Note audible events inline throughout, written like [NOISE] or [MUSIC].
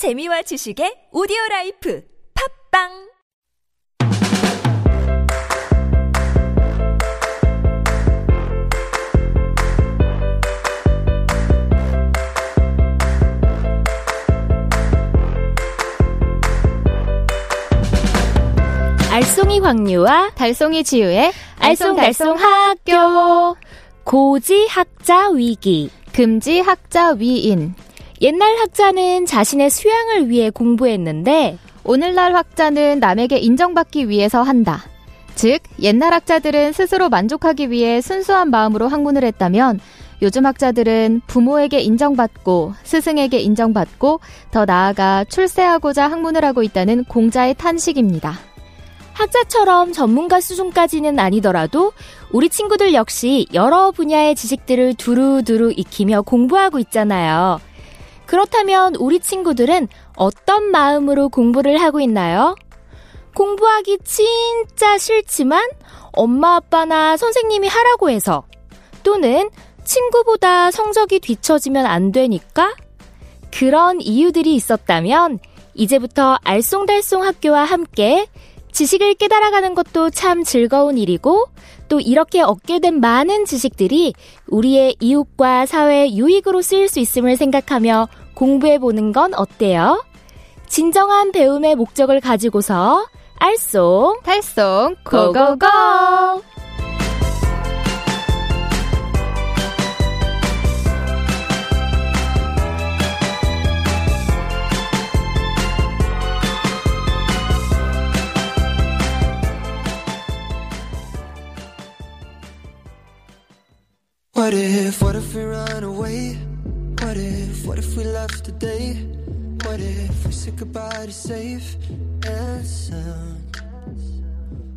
재미와 지식의 오디오 라이프 팝빵! 알쏭이 황유와 달송이 지우의 알쏭달쏭 학교. 고지 학자 위기. 금지 학자 위인 옛날 학자는 자신의 수양을 위해 공부했는데 오늘날 학자는 남에게 인정받기 위해서 한다. 즉 옛날 학자들은 스스로 만족하기 위해 순수한 마음으로 학문을 했다면 요즘 학자들은 부모에게 인정받고 스승에게 인정받고 더 나아가 출세하고자 학문을 하고 있다는 공자의 탄식입니다. 학자처럼 전문가 수준까지는 아니더라도 우리 친구들 역시 여러 분야의 지식들을 두루두루 익히며 공부하고 있잖아요. 그렇다면 우리 친구들은 어떤 마음으로 공부를 하고 있나요? 공부하기 진짜 싫지만 엄마 아빠나 선생님이 하라고 해서 또는 친구보다 성적이 뒤처지면 안 되니까 그런 이유들이 있었다면 이제부터 알쏭달쏭 학교와 함께 지식을 깨달아가는 것도 참 즐거운 일이고 또 이렇게 얻게 된 많은 지식들이 우리의 이웃과 사회 유익으로 쓰일 수 있음을 생각하며 공부해 보는 건 어때요? 진정한 배움의 목적을 가지고서 알쏭 달송 고고고! What if, what if we run away? What if, what if we left today? What if we said goodbye to safe and sound?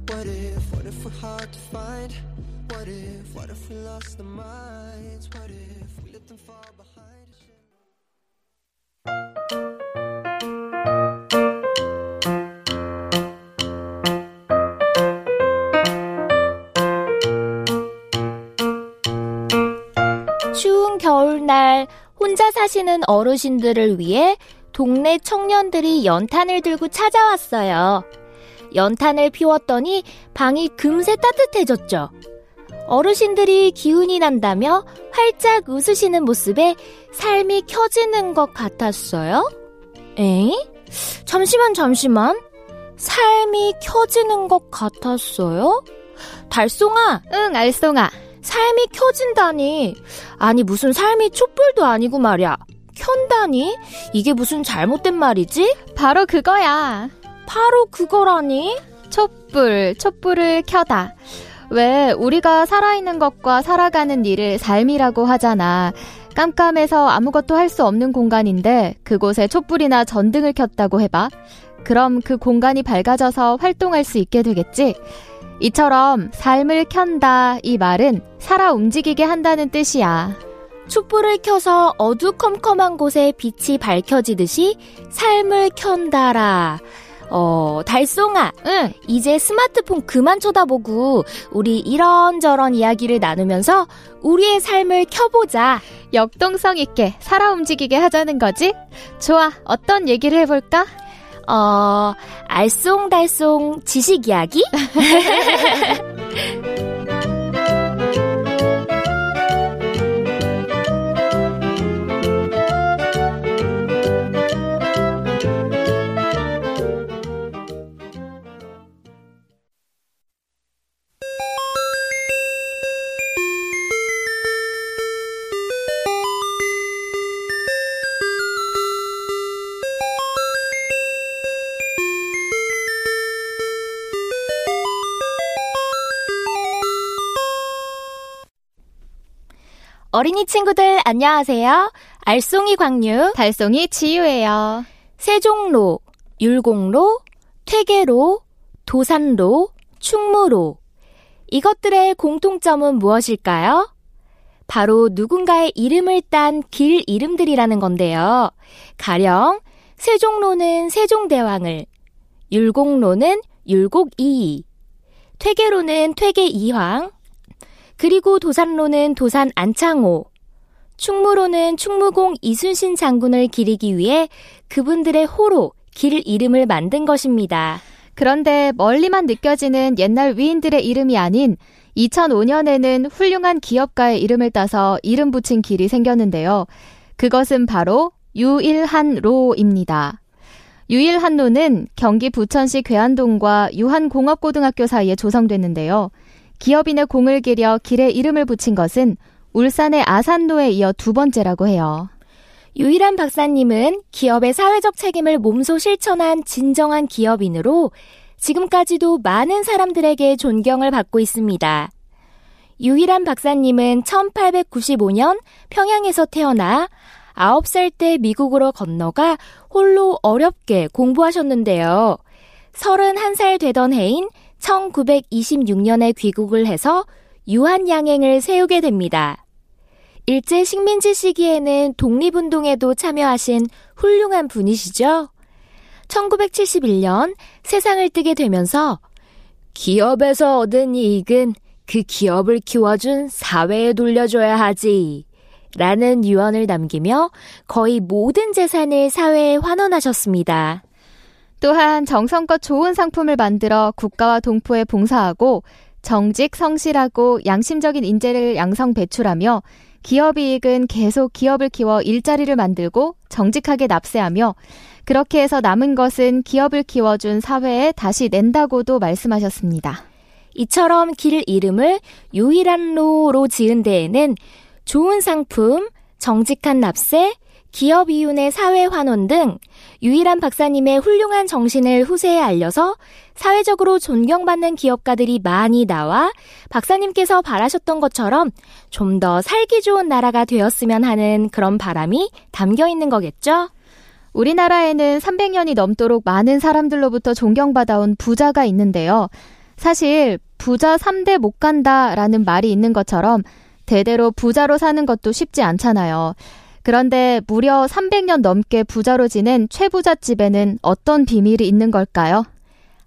What if, what if we're hard to find? What if, what if we lost our minds? What if we let them fall behind? 겨울날 혼자 사시는 어르신들을 위해 동네 청년들이 연탄을 들고 찾아왔어요. 연탄을 피웠더니 방이 금세 따뜻해졌죠. 어르신들이 기운이 난다며 활짝 웃으시는 모습에 삶이 켜지는 것 같았어요. 에이? 잠시만, 잠시만. 삶이 켜지는 것 같았어요? 달송아, 응 알쏭아 삶이 켜진다니. 아니, 무슨 삶이 촛불도 아니고 말이야. 켠다니? 이게 무슨 잘못된 말이지? 바로 그거야 바로 그거라니? 촛불 촛불을 켜다 왜 우리가 살아있는 것과 살아가는 일을 삶이라고 하잖아 깜깜해서 아무것도 할 수 없는 공간인데 그곳에 촛불이나 전등을 켰다고 해봐 그럼 그 공간이 밝아져서 활동할 수 있게 되겠지 이처럼 삶을 켠다 이 말은 살아 움직이게 한다는 뜻이야 촛불을 켜서 어두컴컴한 곳에 빛이 밝혀지듯이 삶을 켠다라. 어, 달송아. 응 이제 스마트폰 그만 쳐다보고 우리 이런저런 이야기를 나누면서 우리의 삶을 켜보자. 역동성 있게 살아 움직이게 하자는 거지? 좋아, 어떤 얘기를 해볼까? 어, 알쏭달쏭 지식 이야기? [LAUGHS] 어린이 친구들 안녕하세요. 알쏭이 광유, 달송이 지유예요. 세종로, 율곡로, 퇴계로, 도산로, 충무로. 이것들의 공통점은 무엇일까요? 바로 누군가의 이름을 딴 길 이름들이라는 건데요. 가령 세종로는 세종대왕을, 율곡로는 율곡이이, 퇴계로는 퇴계이황, 그리고 도산로는 도산 안창호, 충무로는 충무공 이순신 장군을 기리기 위해 그분들의 호로 길 이름을 만든 것입니다. 그런데 멀리만 느껴지는 옛날 위인들의 이름이 아닌 2005년에는 훌륭한 기업가의 이름을 따서 이름 붙인 길이 생겼는데요. 그것은 바로 유일한로입니다. 유일한로는 경기 부천시 괴안동과 유한공업고등학교 사이에 조성됐는데요. 기업인의 공을 기려 길에 이름을 붙인 것은 울산의 아산로에 이어 두 번째라고 해요. 유일한 박사님은 기업의 사회적 책임을 몸소 실천한 진정한 기업인으로 지금까지도 많은 사람들에게 존경을 받고 있습니다. 유일한 박사님은 1895년 평양에서 태어나 9살 때 미국으로 건너가 홀로 어렵게 공부하셨는데요. 31살 되던 해인 1926년에 귀국을 해서 유한양행을 세우게 됩니다. 일제 식민지 시기에는 독립운동에도 참여하신 훌륭한 분이시죠? 1971년 세상을 뜨게 되면서 기업에서 얻은 이익은 그 기업을 키워준 사회에 돌려줘야 하지. 라는 유언을 남기며 거의 모든 재산을 사회에 환원하셨습니다. 또한 정성껏 좋은 상품을 만들어 국가와 동포에 봉사하고 정직, 성실하고 양심적인 인재를 양성 배출하며 기업 이익은 계속 기업을 키워 일자리를 만들고 정직하게 납세하며 그렇게 해서 남은 것은 기업을 키워준 사회에 다시 낸다고도 말씀하셨습니다. 이처럼 길 이름을 유일한 로로 지은 데에는 좋은 상품, 정직한 납세, 기업 이윤의 사회 환원 등 유일한 박사님의 훌륭한 정신을 후세에 알려서 사회적으로 존경받는 기업가들이 많이 나와 박사님께서 바라셨던 것처럼 좀 더 살기 좋은 나라가 되었으면 하는 그런 바람이 담겨 있는 거겠죠? 우리나라에는 300년이 넘도록 많은 사람들로부터 존경받아온 부자가 있는데요. 사실 부자 3대 못 간다라는 말이 있는 것처럼 대대로 부자로 사는 것도 쉽지 않잖아요. 그런데 무려 300년 넘게 부자로 지낸 최부자 집에는 어떤 비밀이 있는 걸까요?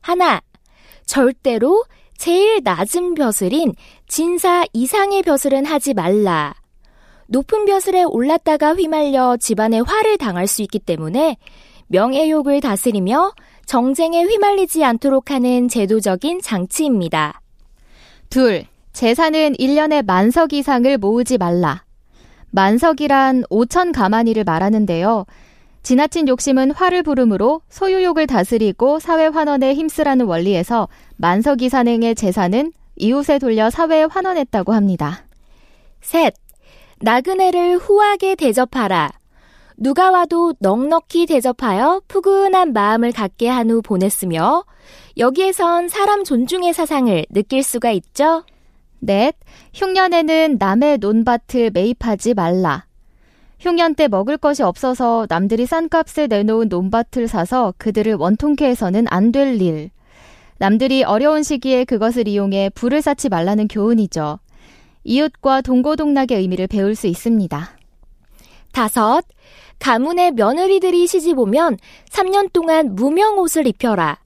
하나, 절대로 제일 낮은 벼슬인 진사 이상의 벼슬은 하지 말라. 높은 벼슬에 올랐다가 휘말려 집안에 화를 당할 수 있기 때문에 명예욕을 다스리며 정쟁에 휘말리지 않도록 하는 제도적인 장치입니다. 둘, 재산은 1년에 만석 이상을 모으지 말라. 만석이란 5천 가마니를 말하는데요. 지나친 욕심은 화를 부르므로 소유욕을 다스리고 사회 환원에 힘쓰라는 원리에서 만석이 산행의 재산은 이웃에 돌려 사회에 환원했다고 합니다. 셋, 나그네를 후하게 대접하라. 누가 와도 넉넉히 대접하여 푸근한 마음을 갖게 한 후 보냈으며 여기에선 사람 존중의 사상을 느낄 수가 있죠. 넷, 흉년에는 남의 논밭을 매입하지 말라. 흉년 때 먹을 것이 없어서 남들이 싼 값에 내놓은 논밭을 사서 그들을 원통케 해서는 안 될 일. 남들이 어려운 시기에 그것을 이용해 불을 쌓지 말라는 교훈이죠. 이웃과 동고동락의 의미를 배울 수 있습니다. 다섯, 가문의 며느리들이 시집 오면 3년 동안 무명 옷을 입혀라.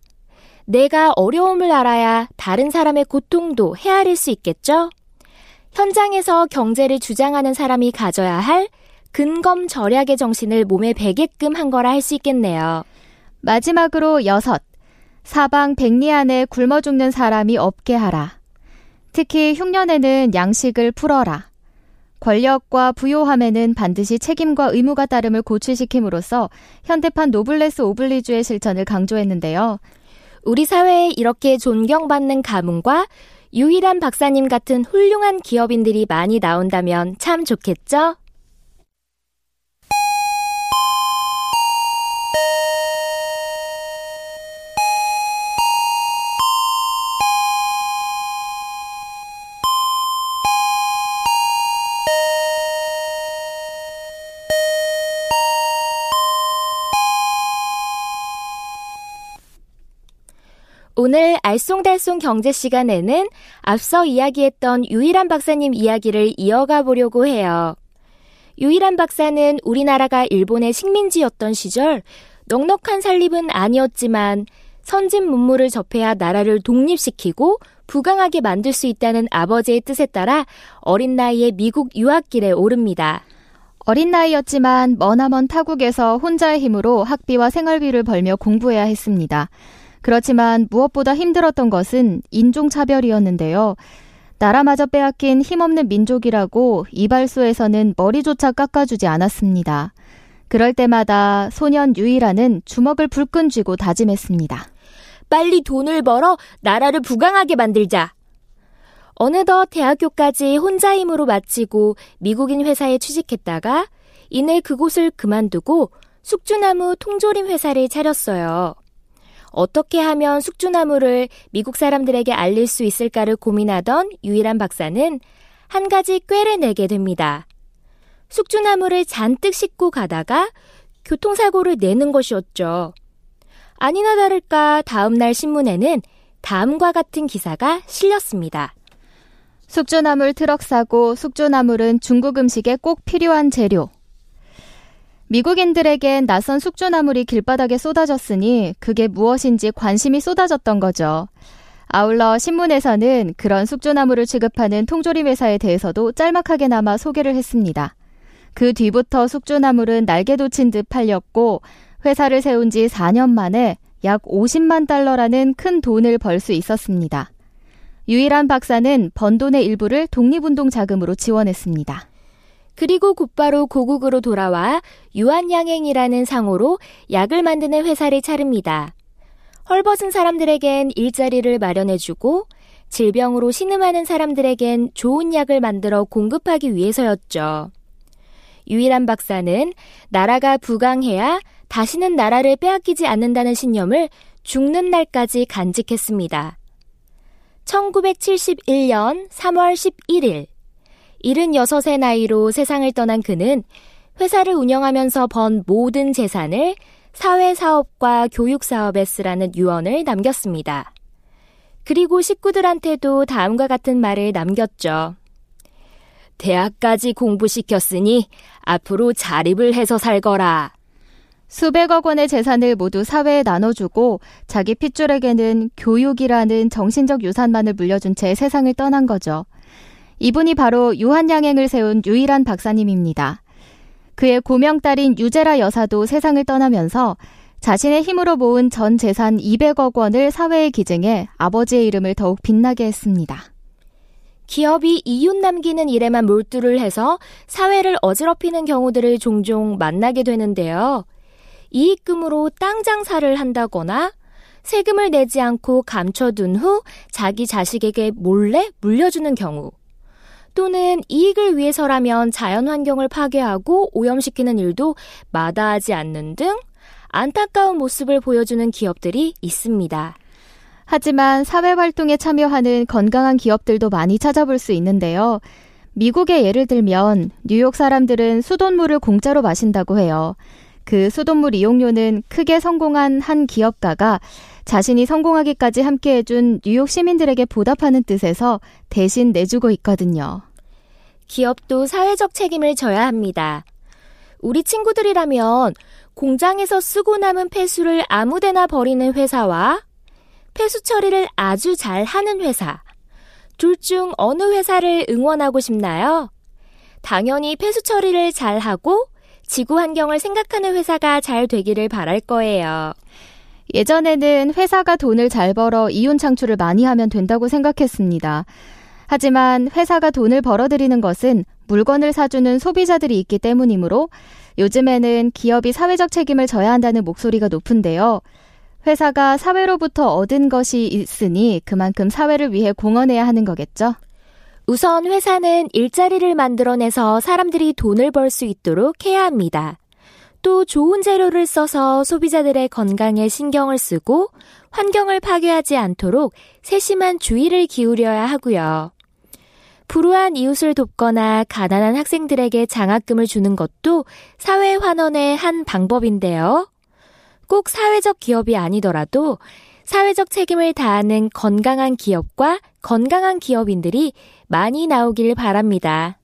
내가 어려움을 알아야 다른 사람의 고통도 헤아릴 수 있겠죠? 현장에서 경제를 주장하는 사람이 가져야 할 근검 절약의 정신을 몸에 배게끔 한 거라 할 수 있겠네요. 마지막으로 여섯. 사방 백리 안에 굶어 죽는 사람이 없게 하라. 특히 흉년에는 양식을 풀어라. 권력과 부요함에는 반드시 책임과 의무가 따름을 고취시킴으로써 현대판 노블레스 오블리주의 실천을 강조했는데요. 우리 사회에 이렇게 존경받는 가문과 유일한 박사님 같은 훌륭한 기업인들이 많이 나온다면 참 좋겠죠? 알쏭달쏭 경제 시간에는 앞서 이야기했던 유일한 박사님 이야기를 이어가 보려고 해요. 유일한 박사는 우리나라가 일본의 식민지였던 시절 넉넉한 살림은 아니었지만 선진 문물을 접해야 나라를 독립시키고 부강하게 만들 수 있다는 아버지의 뜻에 따라 어린 나이에 미국 유학길에 오릅니다. 어린 나이였지만 머나먼 타국에서 혼자의 힘으로 학비와 생활비를 벌며 공부해야 했습니다. 그렇지만 무엇보다 힘들었던 것은 인종차별이었는데요. 나라마저 빼앗긴 힘없는 민족이라고 이발소에서는 머리조차 깎아주지 않았습니다. 그럴 때마다 소년 유이라는 주먹을 불끈 쥐고 다짐했습니다. 빨리 돈을 벌어 나라를 부강하게 만들자. 어느덧 대학교까지 혼자 힘으로 마치고 미국인 회사에 취직했다가 이내 그곳을 그만두고 숙주나무 통조림 회사를 차렸어요. 어떻게 하면 숙주나무를 미국 사람들에게 알릴 수 있을까를 고민하던 유일한 박사는 한 가지 꾀를 내게 됩니다. 숙주나무를 잔뜩 싣고 가다가 교통사고를 내는 것이었죠. 아니나 다를까 다음날 신문에는 다음과 같은 기사가 실렸습니다. 숙주나물 트럭 사고 숙주나물은 중국 음식에 꼭 필요한 재료. 미국인들에겐 낯선 숙주나물이 길바닥에 쏟아졌으니 그게 무엇인지 관심이 쏟아졌던 거죠. 아울러 신문에서는 그런 숙주나물을 취급하는 통조림 회사에 대해서도 짤막하게나마 소개를 했습니다. 그 뒤부터 숙주나물은 날개 돋친 듯 팔렸고 회사를 세운 지 4년 만에 약 50만 달러라는 큰 돈을 벌 수 있었습니다. 유일한 박사는 번 돈의 일부를 독립운동 자금으로 지원했습니다. 그리고 곧바로 고국으로 돌아와 유한양행이라는 상호로 약을 만드는 회사를 차립니다. 헐벗은 사람들에겐 일자리를 마련해주고 질병으로 신음하는 사람들에겐 좋은 약을 만들어 공급하기 위해서였죠. 유일한 박사는 나라가 부강해야 다시는 나라를 빼앗기지 않는다는 신념을 죽는 날까지 간직했습니다. 1971년 3월 11일 76의 나이로 세상을 떠난 그는 회사를 운영하면서 번 모든 재산을 사회사업과 교육사업에 쓰라는 유언을 남겼습니다. 그리고 식구들한테도 다음과 같은 말을 남겼죠. 대학까지 공부시켰으니 앞으로 자립을 해서 살거라. 수백억 원의 재산을 모두 사회에 나눠주고 자기 핏줄에게는 교육이라는 정신적 유산만을 물려준 채 세상을 떠난 거죠. 이분이 바로 유한양행을 세운 유일한 박사님입니다. 그의 고명딸인 유제라 여사도 세상을 떠나면서 자신의 힘으로 모은 전 재산 200억 원을 사회에 기증해 아버지의 이름을 더욱 빛나게 했습니다. 기업이 이윤 남기는 일에만 몰두를 해서 사회를 어지럽히는 경우들을 종종 만나게 되는데요. 이익금으로 땅 장사를 한다거나 세금을 내지 않고 감춰둔 후 자기 자식에게 몰래 물려주는 경우 또는 이익을 위해서라면 자연 환경을 파괴하고 오염시키는 일도 마다하지 않는 등 안타까운 모습을 보여주는 기업들이 있습니다. 하지만 사회활동에 참여하는 건강한 기업들도 많이 찾아볼 수 있는데요. 미국의 예를 들면 뉴욕 사람들은 수돗물을 공짜로 마신다고 해요. 그 수돗물 이용료는 크게 성공한 한 기업가가 자신이 성공하기까지 함께 해준 뉴욕 시민들에게 보답하는 뜻에서 대신 내주고 있거든요. 기업도 사회적 책임을 져야 합니다. 우리 친구들이라면 공장에서 쓰고 남은 폐수를 아무데나 버리는 회사와 폐수 처리를 아주 잘 하는 회사, 둘 중 어느 회사를 응원하고 싶나요? 당연히 폐수 처리를 잘 하고 지구 환경을 생각하는 회사가 잘 되기를 바랄 거예요. 예전에는 회사가 돈을 잘 벌어 이윤 창출을 많이 하면 된다고 생각했습니다. 하지만 회사가 돈을 벌어들이는 것은 물건을 사주는 소비자들이 있기 때문이므로 요즘에는 기업이 사회적 책임을 져야 한다는 목소리가 높은데요. 회사가 사회로부터 얻은 것이 있으니 그만큼 사회를 위해 공헌해야 하는 거겠죠? 우선 회사는 일자리를 만들어내서 사람들이 돈을 벌 수 있도록 해야 합니다. 또 좋은 재료를 써서 소비자들의 건강에 신경을 쓰고 환경을 파괴하지 않도록 세심한 주의를 기울여야 하고요. 불우한 이웃을 돕거나 가난한 학생들에게 장학금을 주는 것도 사회 환원의 한 방법인데요. 꼭 사회적 기업이 아니더라도 사회적 책임을 다하는 건강한 기업과 건강한 기업인들이 많이 나오길 바랍니다.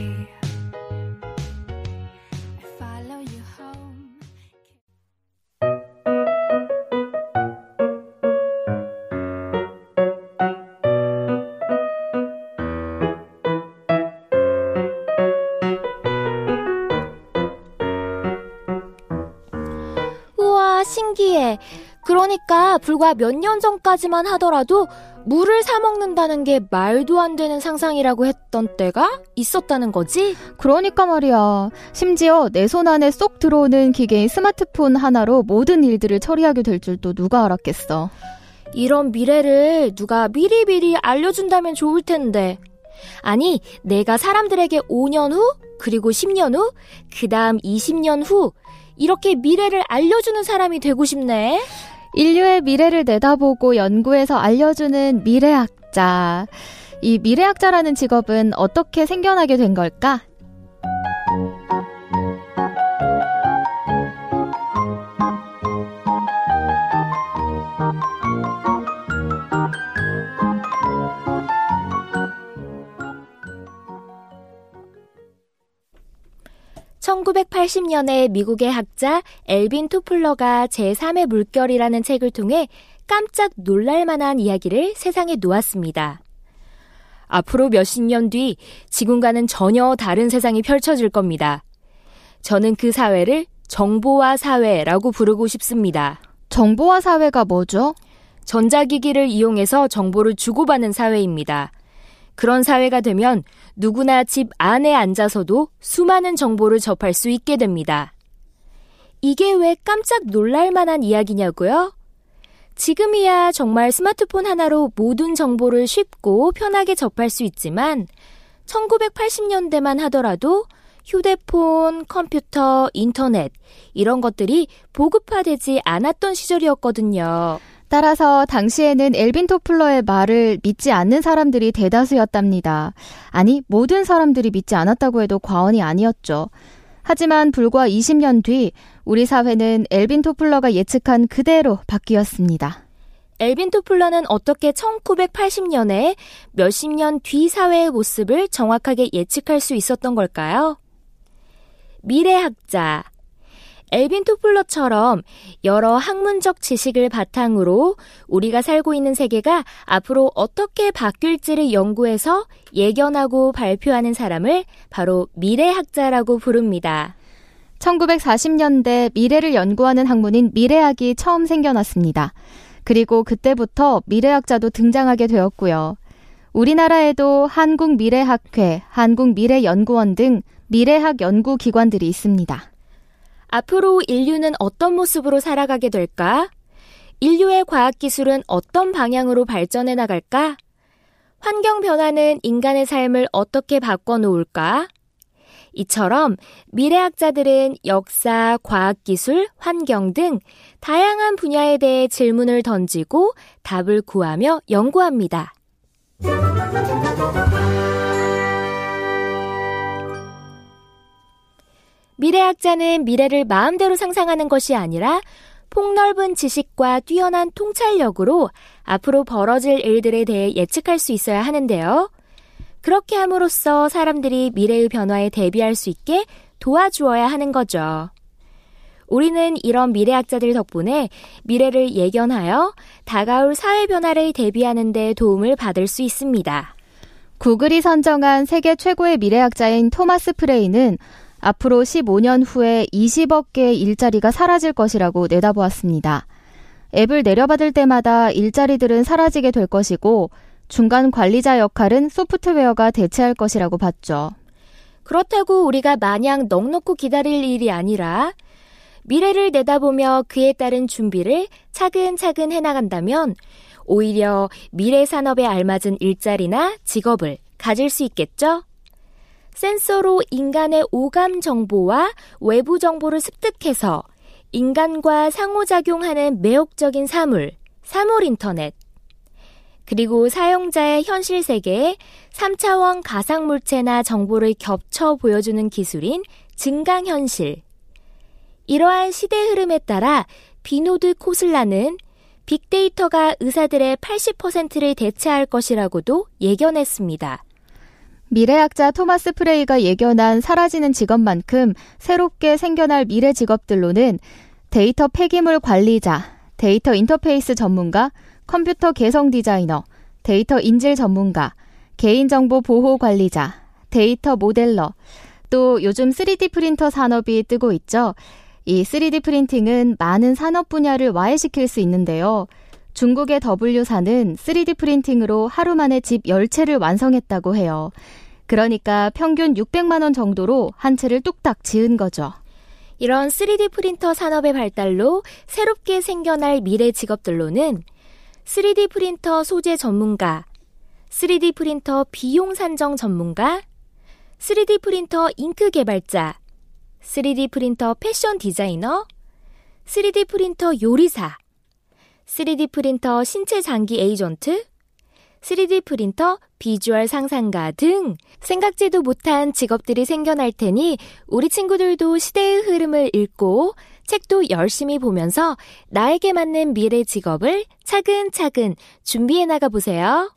신 그러니까 불과 몇 년 전까지만 하더라도 물을 사 먹는다는 게 말도 안 되는 상상이라고 했던 때가 있었다는 거지? 그러니까 말이야. 심지어 내 손 안에 쏙 들어오는 기계인 스마트폰 하나로 모든 일들을 처리하게 될 줄 또 누가 알았겠어. 이런 미래를 누가 미리미리 알려준다면 좋을 텐데. 아니, 내가 사람들에게 5년 후, 그리고 10년 후, 그 다음 20년 후, 이렇게 미래를 알려주는 사람이 되고 싶네. 인류의 미래를 내다보고 연구해서 알려주는 미래학자. 이 미래학자라는 직업은 어떻게 생겨나게 된 걸까? 1980년에 미국의 학자 엘빈 토플러가 제3의 물결이라는 책을 통해 깜짝 놀랄 만한 이야기를 세상에 놓았습니다. 앞으로 몇십 년 뒤 지금과는 전혀 다른 세상이 펼쳐질 겁니다. 저는 그 사회를 정보화 사회라고 부르고 싶습니다. 정보화 사회가 뭐죠? 전자기기를 이용해서 정보를 주고받는 사회입니다. 그런 사회가 되면 누구나 집 안에 앉아서도 수많은 정보를 접할 수 있게 됩니다. 이게 왜 깜짝 놀랄 만한 이야기냐고요? 지금이야 정말 스마트폰 하나로 모든 정보를 쉽고 편하게 접할 수 있지만 1980년대만 하더라도 휴대폰, 컴퓨터, 인터넷 이런 것들이 보급화되지 않았던 시절이었거든요. 따라서 당시에는 엘빈 토플러의 말을 믿지 않는 사람들이 대다수였답니다. 아니, 모든 사람들이 믿지 않았다고 해도 과언이 아니었죠. 하지만 불과 20년 뒤 우리 사회는 엘빈 토플러가 예측한 그대로 바뀌었습니다. 엘빈 토플러는 어떻게 1980년에 몇십 년 뒤 사회의 모습을 정확하게 예측할 수 있었던 걸까요? 미래학자, 엘빈 토플러처럼 여러 학문적 지식을 바탕으로 우리가 살고 있는 세계가 앞으로 어떻게 바뀔지를 연구해서 예견하고 발표하는 사람을 바로 미래학자라고 부릅니다. 1940년대 미래를 연구하는 학문인 미래학이 처음 생겨났습니다. 그리고 그때부터 미래학자도 등장하게 되었고요. 우리나라에도 한국미래학회, 한국미래연구원 등 미래학 연구기관들이 있습니다. 앞으로 인류는 어떤 모습으로 살아가게 될까? 인류의 과학기술은 어떤 방향으로 발전해 나갈까? 환경 변화는 인간의 삶을 어떻게 바꿔놓을까? 이처럼 미래학자들은 역사, 과학기술, 환경 등 다양한 분야에 대해 질문을 던지고 답을 구하며 연구합니다. 미래학자는 미래를 마음대로 상상하는 것이 아니라 폭넓은 지식과 뛰어난 통찰력으로 앞으로 벌어질 일들에 대해 예측할 수 있어야 하는데요. 그렇게 함으로써 사람들이 미래의 변화에 대비할 수 있게 도와주어야 하는 거죠. 우리는 이런 미래학자들 덕분에 미래를 예견하여 다가올 사회 변화를 대비하는 데 도움을 받을 수 있습니다. 구글이 선정한 세계 최고의 미래학자인 토마스 프레이는 앞으로 15년 후에 20억 개의 일자리가 사라질 것이라고 내다보았습니다. 앱을 내려받을 때마다 일자리들은 사라지게 될 것이고 중간 관리자 역할은 소프트웨어가 대체할 것이라고 봤죠. 그렇다고 우리가 마냥 넉넉히 기다릴 일이 아니라 미래를 내다보며 그에 따른 준비를 차근차근 해나간다면 오히려 미래 산업에 알맞은 일자리나 직업을 가질 수 있겠죠? 센서로 인간의 오감 정보와 외부 정보를 습득해서 인간과 상호작용하는 매혹적인 사물, 사물 인터넷, 그리고 사용자의 현실 세계에 3차원 가상 물체나 정보를 겹쳐 보여주는 기술인 증강현실. 이러한 시대 흐름에 따라 비노드 코슬라는 빅데이터가 의사들의 80%를 대체할 것이라고도 예견했습니다. 미래학자 토마스 프레이가 예견한 사라지는 직업만큼 새롭게 생겨날 미래 직업들로는 데이터 폐기물 관리자, 데이터 인터페이스 전문가, 컴퓨터 개성 디자이너, 데이터 인질 전문가, 개인정보 보호 관리자, 데이터 modeler, 또 요즘 3D 프린터 산업이 뜨고 있죠. 이 3D 프린팅은 많은 산업 분야를 와해시킬 수 있는데요. 중국의 W사는 3D 프린팅으로 하루 만에 집 10채를 완성했다고 해요. 그러니까 평균 600만 원 정도로 한 채를 뚝딱 지은 거죠. 이런 3D 프린터 산업의 발달로 새롭게 생겨날 미래 직업들로는 3D 프린터 소재 전문가, 3D 프린터 비용 산정 전문가, 3D 프린터 잉크 개발자, 3D 프린터 패션 디자이너, 3D 프린터 요리사, 3D 프린터 신체 장기 에이전트, 3D 프린터 비주얼 상상가 등 생각지도 못한 직업들이 생겨날 테니 우리 친구들도 시대의 흐름을 읽고 책도 열심히 보면서 나에게 맞는 미래 직업을 차근차근 준비해 나가 보세요.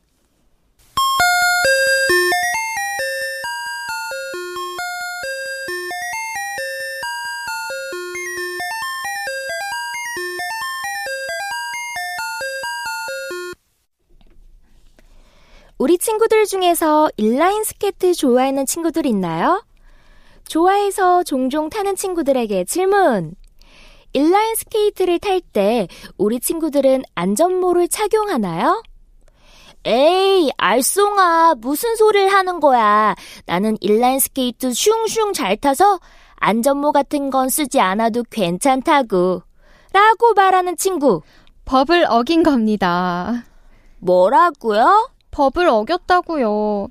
우리 친구들 중에서 인라인 스케이트 좋아하는 친구들 있나요? 좋아해서 종종 타는 친구들에게 질문. 인라인 스케이트를 탈 때 우리 친구들은 안전모를 착용하나요? 에이, 알쏭아, 무슨 소리를 하는 거야. 나는 인라인 스케이트 슝슝 잘 타서 안전모 같은 건 쓰지 않아도 괜찮다고. 라고 말하는 친구. 법을 어긴 겁니다. 뭐라고요? 법을 어겼다고요.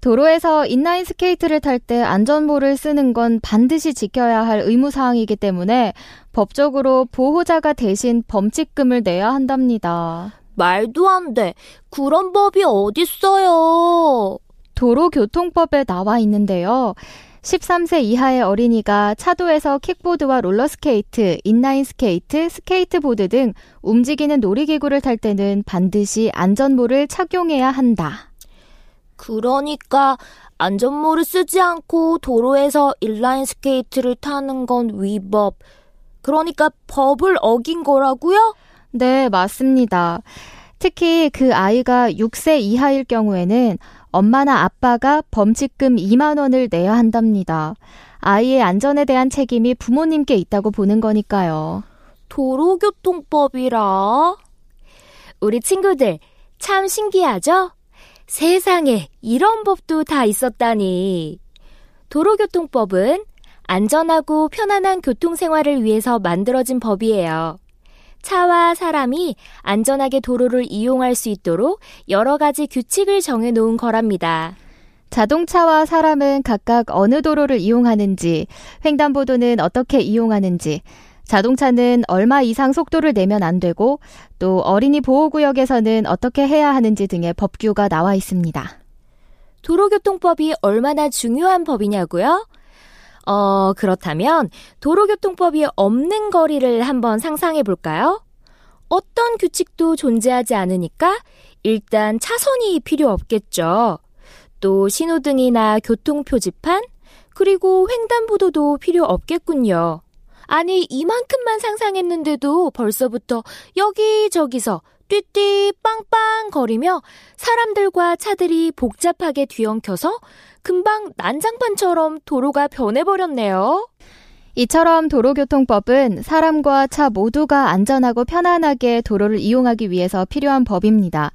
도로에서 인라인 스케이트를 탈 때 안전모를 쓰는 건 반드시 지켜야 할 의무사항이기 때문에 법적으로 보호자가 대신 범칙금을 내야 한답니다. 말도 안 돼. 그런 법이 어딨어요. 도로교통법에 나와 있는데요. 13세 이하의 어린이가 차도에서 킥보드와 롤러스케이트, 인라인 스케이트, 스케이트보드 등 움직이는 놀이기구를 탈 때는 반드시 안전모를 착용해야 한다. 그러니까 안전모를 쓰지 않고 도로에서 인라인 스케이트를 타는 건 위법. 그러니까 법을 어긴 거라고요? 네, 맞습니다. 특히 그 아이가 6세 이하일 경우에는 엄마나 아빠가 범칙금 2만 원을 내야 한답니다. 아이의 안전에 대한 책임이 부모님께 있다고 보는 거니까요. 도로교통법이라. 우리 친구들 참 신기하죠? 세상에 이런 법도 다 있었다니. 도로교통법은 안전하고 편안한 교통생활을 위해서 만들어진 법이에요. 차와 사람이 안전하게 도로를 이용할 수 있도록 여러 가지 규칙을 정해 놓은 거랍니다. 자동차와 사람은 각각 어느 도로를 이용하는지, 횡단보도는 어떻게 이용하는지, 자동차는 얼마 이상 속도를 내면 안 되고, 또 어린이 보호구역에서는 어떻게 해야 하는지 등의 법규가 나와 있습니다. 도로교통법이 얼마나 중요한 법이냐고요? 어, 그렇다면 도로교통법이 없는 거리를 한번 상상해 볼까요? 어떤 규칙도 존재하지 않으니까 일단 차선이 필요 없겠죠. 또 신호등이나 교통표지판, 그리고 횡단보도도 필요 없겠군요. 아니, 이만큼만 상상했는데도 벌써부터 여기저기서 띠띠 빵빵 거리며 사람들과 차들이 복잡하게 뒤엉켜서 금방 난장판처럼 도로가 변해버렸네요. 이처럼 도로교통법은 사람과 차 모두가 안전하고 편안하게 도로를 이용하기 위해서 필요한 법입니다.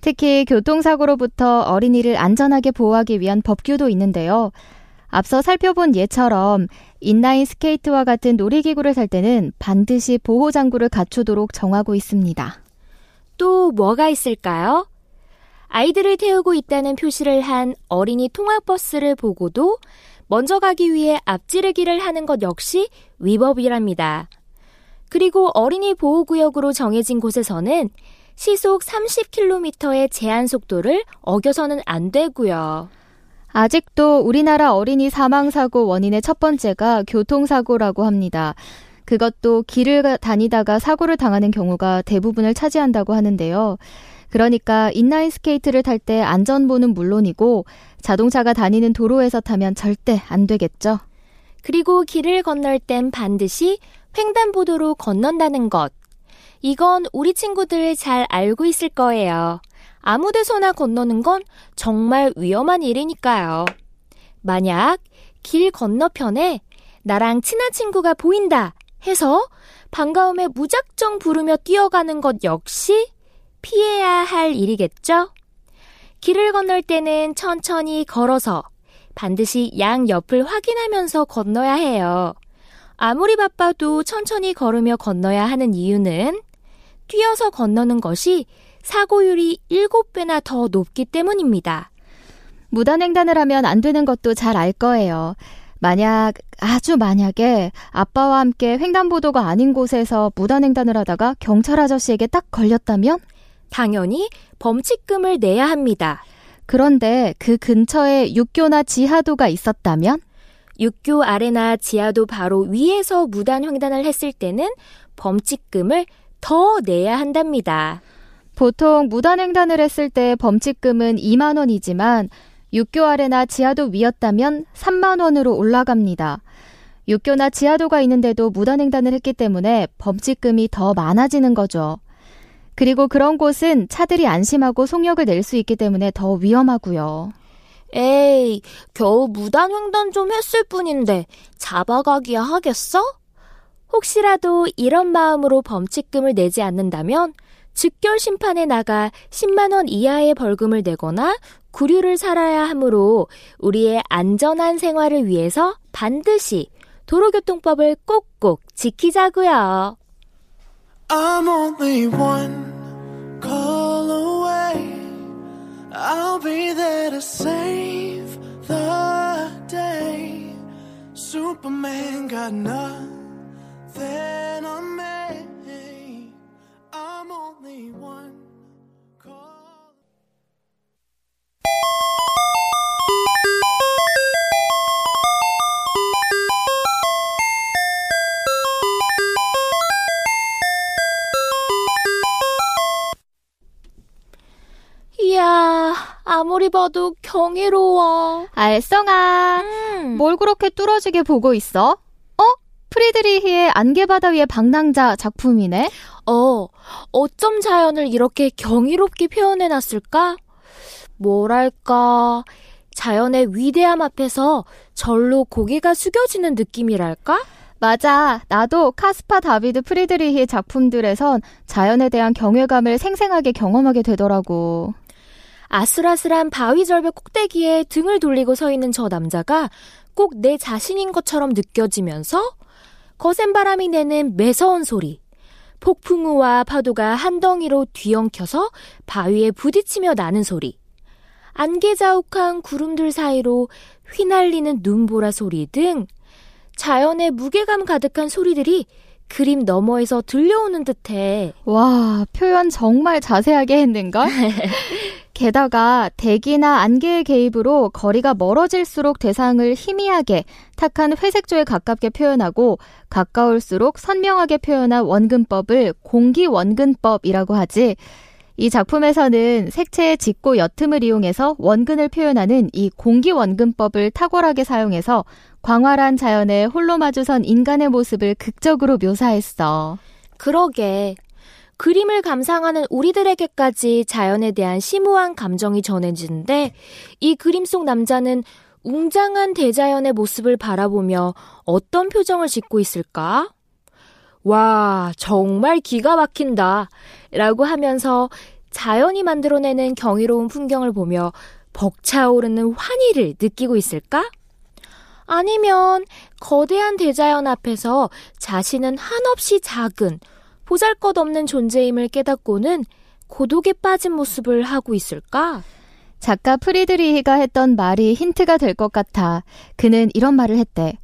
특히 교통사고로부터 어린이를 안전하게 보호하기 위한 법규도 있는데요. 앞서 살펴본 예처럼 인라인 스케이트와 같은 놀이기구를 탈 때는 반드시 보호장구를 갖추도록 정하고 있습니다. 또 뭐가 있을까요? 아이들을 태우고 있다는 표시를 한 어린이 통학버스를 보고도 먼저 가기 위해 앞지르기를 하는 것 역시 위법이랍니다. 그리고 어린이 보호구역으로 정해진 곳에서는 시속 30km의 제한 속도를 어겨서는 안 되고요. 아직도 우리나라 어린이 사망사고 원인의 첫 번째가 교통사고라고 합니다. 그것도 길을 다니다가 사고를 당하는 경우가 대부분을 차지한다고 하는데요. 그러니까 인라인 스케이트를 탈 때 안전보는 물론이고 자동차가 다니는 도로에서 타면 절대 안 되겠죠. 그리고 길을 건널 땐 반드시 횡단보도로 건넌다는 것. 이건 우리 친구들 잘 알고 있을 거예요. 아무 데서나 건너는 건 정말 위험한 일이니까요. 만약 길 건너편에 나랑 친한 친구가 보인다 해서 반가움에 무작정 부르며 뛰어가는 것 역시 피해야 할 일이겠죠? 길을 건널 때는 천천히 걸어서 반드시 양 옆을 확인하면서 건너야 해요. 아무리 바빠도 천천히 걸으며 건너야 하는 이유는 뛰어서 건너는 것이 사고율이 7배나 더 높기 때문입니다. 무단횡단을 하면 안 되는 것도 잘 알 거예요. 만약, 아주 만약에 아빠와 함께 횡단보도가 아닌 곳에서 무단횡단을 하다가 경찰 아저씨에게 딱 걸렸다면? 당연히 범칙금을 내야 합니다. 그런데 그 근처에 육교나 지하도가 있었다면? 육교 아래나 지하도 바로 위에서 무단 횡단을 했을 때는 범칙금을 더 내야 한답니다. 보통 무단 횡단을 했을 때 범칙금은 2만 원이지만 육교 아래나 지하도 위였다면 3만 원으로 올라갑니다. 육교나 지하도가 있는데도 무단 횡단을 했기 때문에 범칙금이 더 많아지는 거죠. 그리고 그런 곳은 차들이 안심하고 속력을 낼 수 있기 때문에 더 위험하고요. 에이, 겨우 무단 횡단 좀 했을 뿐인데 잡아가기야 하겠어? 혹시라도 이런 마음으로 범칙금을 내지 않는다면 즉결 심판에 나가 10만 원 이하의 벌금을 내거나 구류를 살아야 하므로 우리의 안전한 생활을 위해서 반드시 도로교통법을 꼭꼭 지키자고요. I'm only one call away. I'll be there to save the day. Superman got nothing on me. I'm only one call. 아무리 봐도 경이로워. 알썽아, 음, 뭘 그렇게 뚫어지게 보고 있어? 어? 프리드리히의 안개바다 위의 방랑자 작품이네? 어, 어쩜 자연을 이렇게 경이롭게 표현해놨을까? 뭐랄까, 자연의 위대함 앞에서 절로 고개가 숙여지는 느낌이랄까? 맞아. 나도 카스파 다비드 프리드리히의 작품들에선 자연에 대한 경외감을 생생하게 경험하게 되더라고. 아슬아슬한 바위 절벽 꼭대기에 등을 돌리고 서 있는 저 남자가 꼭 내 자신인 것처럼 느껴지면서 거센 바람이 내는 매서운 소리, 폭풍우와 파도가 한 덩이로 뒤엉켜서 바위에 부딪히며 나는 소리, 안개자욱한 구름들 사이로 휘날리는 눈보라 소리 등 자연의 무게감 가득한 소리들이 그림 너머에서 들려오는 듯해. 와, 표현 정말 자세하게 했는걸? [LAUGHS] 게다가 대기나 안개의 개입으로 거리가 멀어질수록 대상을 희미하게 탁한 회색조에 가깝게 표현하고 가까울수록 선명하게 표현한 원근법을 공기원근법이라고 하지. 이 작품에서는 색채의 짙고 옅음을 이용해서 원근을 표현하는 이 공기원근법을 탁월하게 사용해서 광활한 자연에 홀로 마주선 인간의 모습을 극적으로 묘사했어. 그러게. 그림을 감상하는 우리들에게까지 자연에 대한 심오한 감정이 전해지는데 이 그림 속 남자는 웅장한 대자연의 모습을 바라보며 어떤 표정을 짓고 있을까? 와, 정말 기가 막힌다. 라고 하면서 자연이 만들어내는 경이로운 풍경을 보며 벅차오르는 환희를 느끼고 있을까? 아니면 거대한 대자연 앞에서 자신은 한없이 작은 보잘 것 없는 존재임을 깨닫고는 고독에 빠진 모습을 하고 있을까? 작가 프리드리히가 했던 말이 힌트가 될 것 같아. 그는 이런 말을 했대.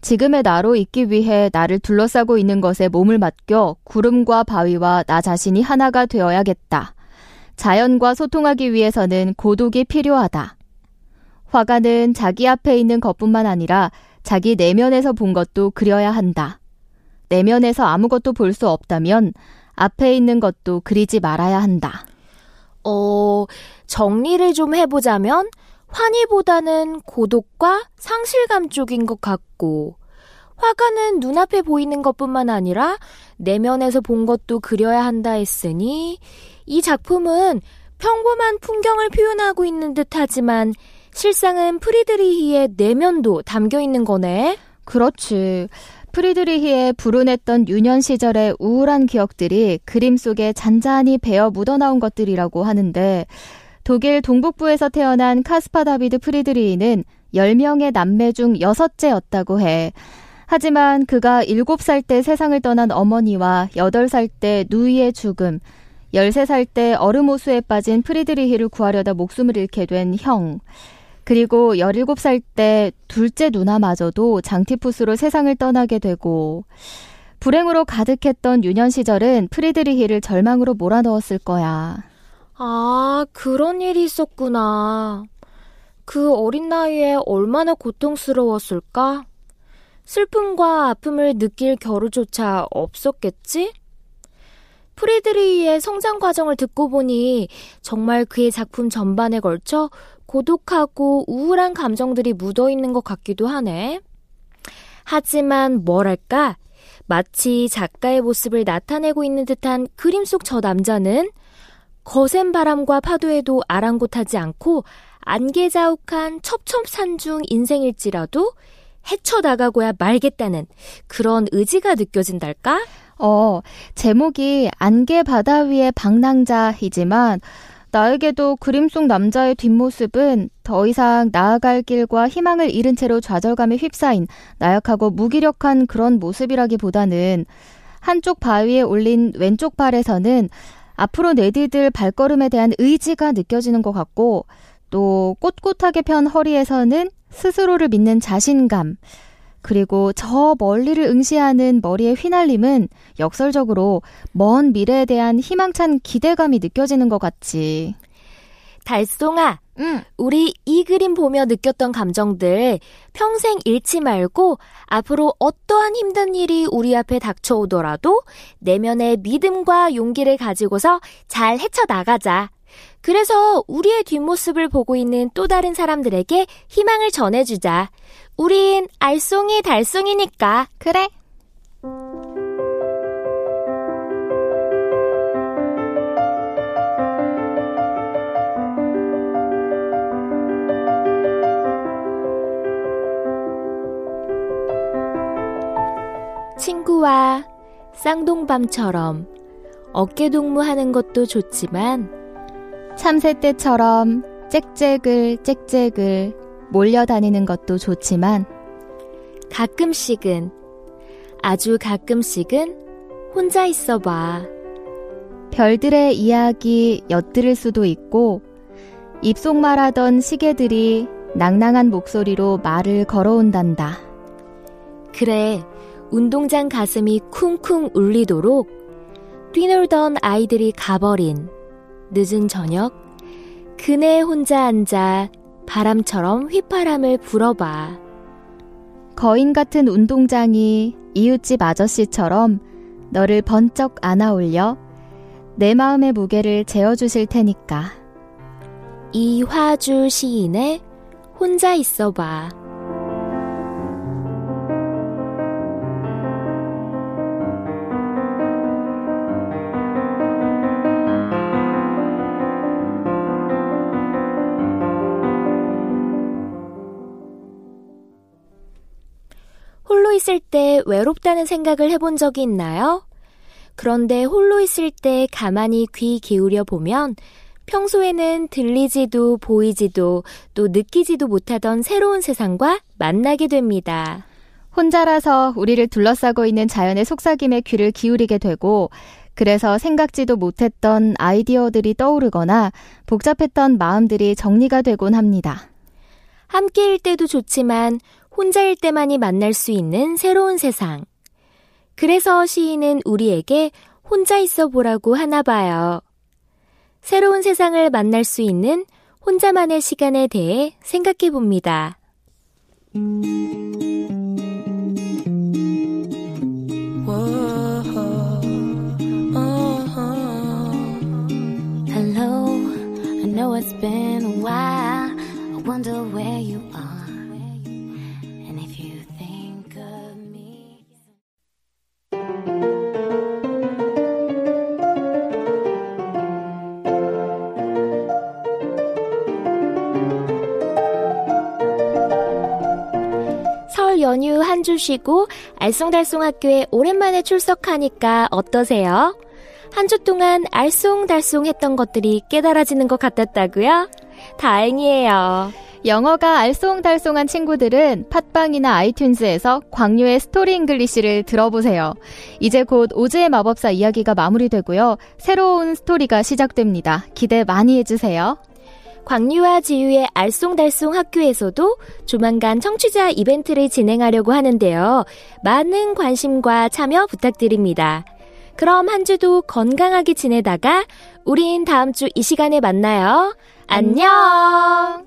지금의 나로 있기 위해 나를 둘러싸고 있는 것에 몸을 맡겨 구름과 바위와 나 자신이 하나가 되어야겠다. 자연과 소통하기 위해서는 고독이 필요하다. 화가는 자기 앞에 있는 것뿐만 아니라 자기 내면에서 본 것도 그려야 한다. 내면에서 아무것도 볼 수 없다면 앞에 있는 것도 그리지 말아야 한다. 어, 정리를 좀 해보자면 환희보다는 고독과 상실감 쪽인 것 같고 화가는 눈앞에 보이는 것뿐만 아니라 내면에서 본 것도 그려야 한다 했으니 이 작품은 평범한 풍경을 표현하고 있는 듯하지만 실상은 프리드리히의 내면도 담겨 있는 거네. 그렇지. 프리드리히의 불운했던 유년 시절의 우울한 기억들이 그림 속에 잔잔히 배어 묻어나온 것들이라고 하는데 독일 동북부에서 태어난 카스파 다비드 프리드리히는 10명의 남매 중 여섯째였다고 해. 하지만 그가 7살 때 세상을 떠난 어머니와 8살 때 누이의 죽음, 13살 때 얼음호수에 빠진 프리드리히를 구하려다 목숨을 잃게 된 형, 그리고 17살 때 둘째 누나마저도 장티푸스로 세상을 떠나게 되고, 불행으로 가득했던 유년 시절은 프리드리히를 절망으로 몰아넣었을 거야. 아, 그런 일이 있었구나. 그 어린 나이에 얼마나 고통스러웠을까? 슬픔과 아픔을 느낄 겨루조차 없었겠지? 프리드리히의 성장 과정을 듣고 보니 정말 그의 작품 전반에 걸쳐 고독하고 우울한 감정들이 묻어 있는 것 같기도 하네. 하지만 뭐랄까, 마치 작가의 모습을 나타내고 있는 듯한 그림 속 저 남자는 거센 바람과 파도에도 아랑곳하지 않고 안개자욱한 첩첩산중 인생일지라도 헤쳐나가고야 말겠다는 그런 의지가 느껴진달까? 어, 제목이 안개 바다 위의 방랑자이지만 나에게도 그림 속 남자의 뒷모습은 더 이상 나아갈 길과 희망을 잃은 채로 좌절감에 휩싸인 나약하고 무기력한 그런 모습이라기보다는 한쪽 바위에 올린 왼쪽 발에서는 앞으로 내디딜 발걸음에 대한 의지가 느껴지는 것 같고 또 꼿꼿하게 편 허리에서는 스스로를 믿는 자신감, 그리고 저 멀리를 응시하는 머리의 휘날림은 역설적으로 먼 미래에 대한 희망찬 기대감이 느껴지는 것 같지. 달송아, 응. 우리 이 그림 보며 느꼈던 감정들 평생 잃지 말고 앞으로 어떠한 힘든 일이 우리 앞에 닥쳐오더라도 내면의 믿음과 용기를 가지고서 잘 헤쳐나가자. 그래서 우리의 뒷모습을 보고 있는 또 다른 사람들에게 희망을 전해주자. 우린 알쏭이 달쏭이니까. 그래. 친구와 쌍동밤처럼 어깨동무하는 것도 좋지만 참새 때처럼 짹짹을 짹짹을 몰려다니는 것도 좋지만 가끔씩은 아주 가끔씩은 혼자 있어 봐. 별들의 이야기 엿들을 수도 있고 입속말하던 시계들이 낭낭한 목소리로 말을 걸어온단다. 그래, 운동장 가슴이 쿵쿵 울리도록 뛰놀던 아이들이 가버린 늦은 저녁, 그네 혼자 앉아 바람처럼 휘파람을 불어봐. 거인 같은 운동장이 이웃집 아저씨처럼 너를 번쩍 안아 올려 내 마음의 무게를 재어주실 테니까. 이화주 시인의 혼자 있어봐. 홀로 있을 때 외롭다는 생각을 해본 적이 있나요? 그런데 홀로 있을 때 가만히 귀 기울여 보면 평소에는 들리지도 보이지도 또 느끼지도 못하던 새로운 세상과 만나게 됩니다. 혼자라서 우리를 둘러싸고 있는 자연의 속삭임에 귀를 기울이게 되고 그래서 생각지도 못했던 아이디어들이 떠오르거나 복잡했던 마음들이 정리가 되곤 합니다. 함께일 때도 좋지만 혼자일 때만이 만날 수 있는 새로운 세상. 그래서 시인은 우리에게 혼자 있어 보라고 하나 봐요. 새로운 세상을 만날 수 있는 혼자만의 시간에 대해 생각해 봅니다. Where you 설 연휴 한 주 쉬고 알쏭달쏭 학교에 오랜만에 출석하니까 어떠세요? 한 주 동안 알쏭달쏭 했던 것들이 깨달아지는 것 같았다고요? 다행이에요. 영어가 알쏭달쏭한 친구들은 팟빵이나 아이튠즈에서 광유의 Story English를 들어보세요. 이제 곧 오즈의 마법사 이야기가 마무리되고요. 새로운 스토리가 시작됩니다. 기대 많이 해주세요. 광유와 지유의 알쏭달쏭 학교에서도 조만간 청취자 이벤트를 진행하려고 하는데요. 많은 관심과 참여 부탁드립니다. 그럼 한 주도 건강하게 지내다가 우린 다음 주 이 시간에 만나요. 안녕!